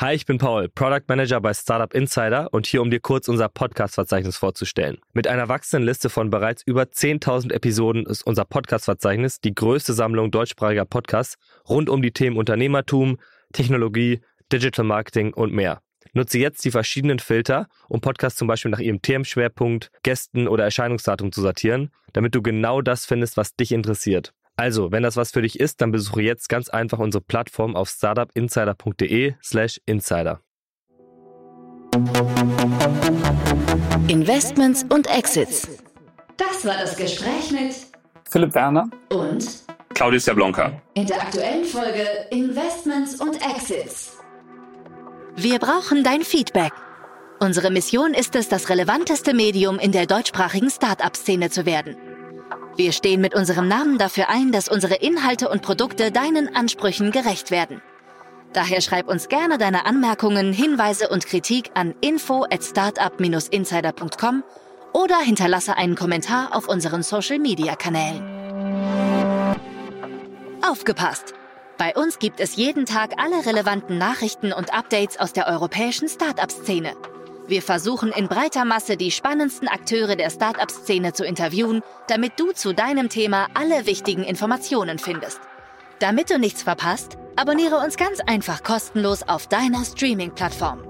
Hi, ich bin Paul, Product Manager bei Startup Insider und hier, um dir kurz unser Podcast-Verzeichnis vorzustellen. Mit einer wachsenden Liste von bereits über 10.000 Episoden ist unser Podcast-Verzeichnis die größte Sammlung deutschsprachiger Podcasts rund um die Themen Unternehmertum, Technologie, Digital Marketing und mehr. Nutze jetzt die verschiedenen Filter, um Podcasts zum Beispiel nach ihrem Themenschwerpunkt, Gästen oder Erscheinungsdatum zu sortieren, damit du genau das findest, was dich interessiert. Also, wenn das was für dich ist, dann besuche jetzt ganz einfach unsere Plattform auf startupinsider.de/slash insider. Investments und Exits. Das war das Gespräch mit Philipp Werner. und Claudius Jablonka. in der aktuellen Folge Investments und Exits. Wir brauchen dein Feedback. Unsere Mission ist es, das relevanteste Medium in der deutschsprachigen Start-up-Szene zu werden. Wir stehen mit unserem Namen dafür ein, dass unsere Inhalte und Produkte deinen Ansprüchen gerecht werden. Daher schreib uns gerne deine Anmerkungen, Hinweise und Kritik an info at startup-insider.com oder hinterlasse einen Kommentar auf unseren Social-Media-Kanälen. Aufgepasst! Bei uns gibt es jeden Tag alle relevanten Nachrichten und Updates aus der europäischen Startup-Szene. Wir versuchen in breiter Masse die spannendsten Akteure der Startup-Szene zu interviewen, damit du zu deinem Thema alle wichtigen Informationen findest. Damit du nichts verpasst, abonniere uns ganz einfach kostenlos auf deiner Streaming-Plattform.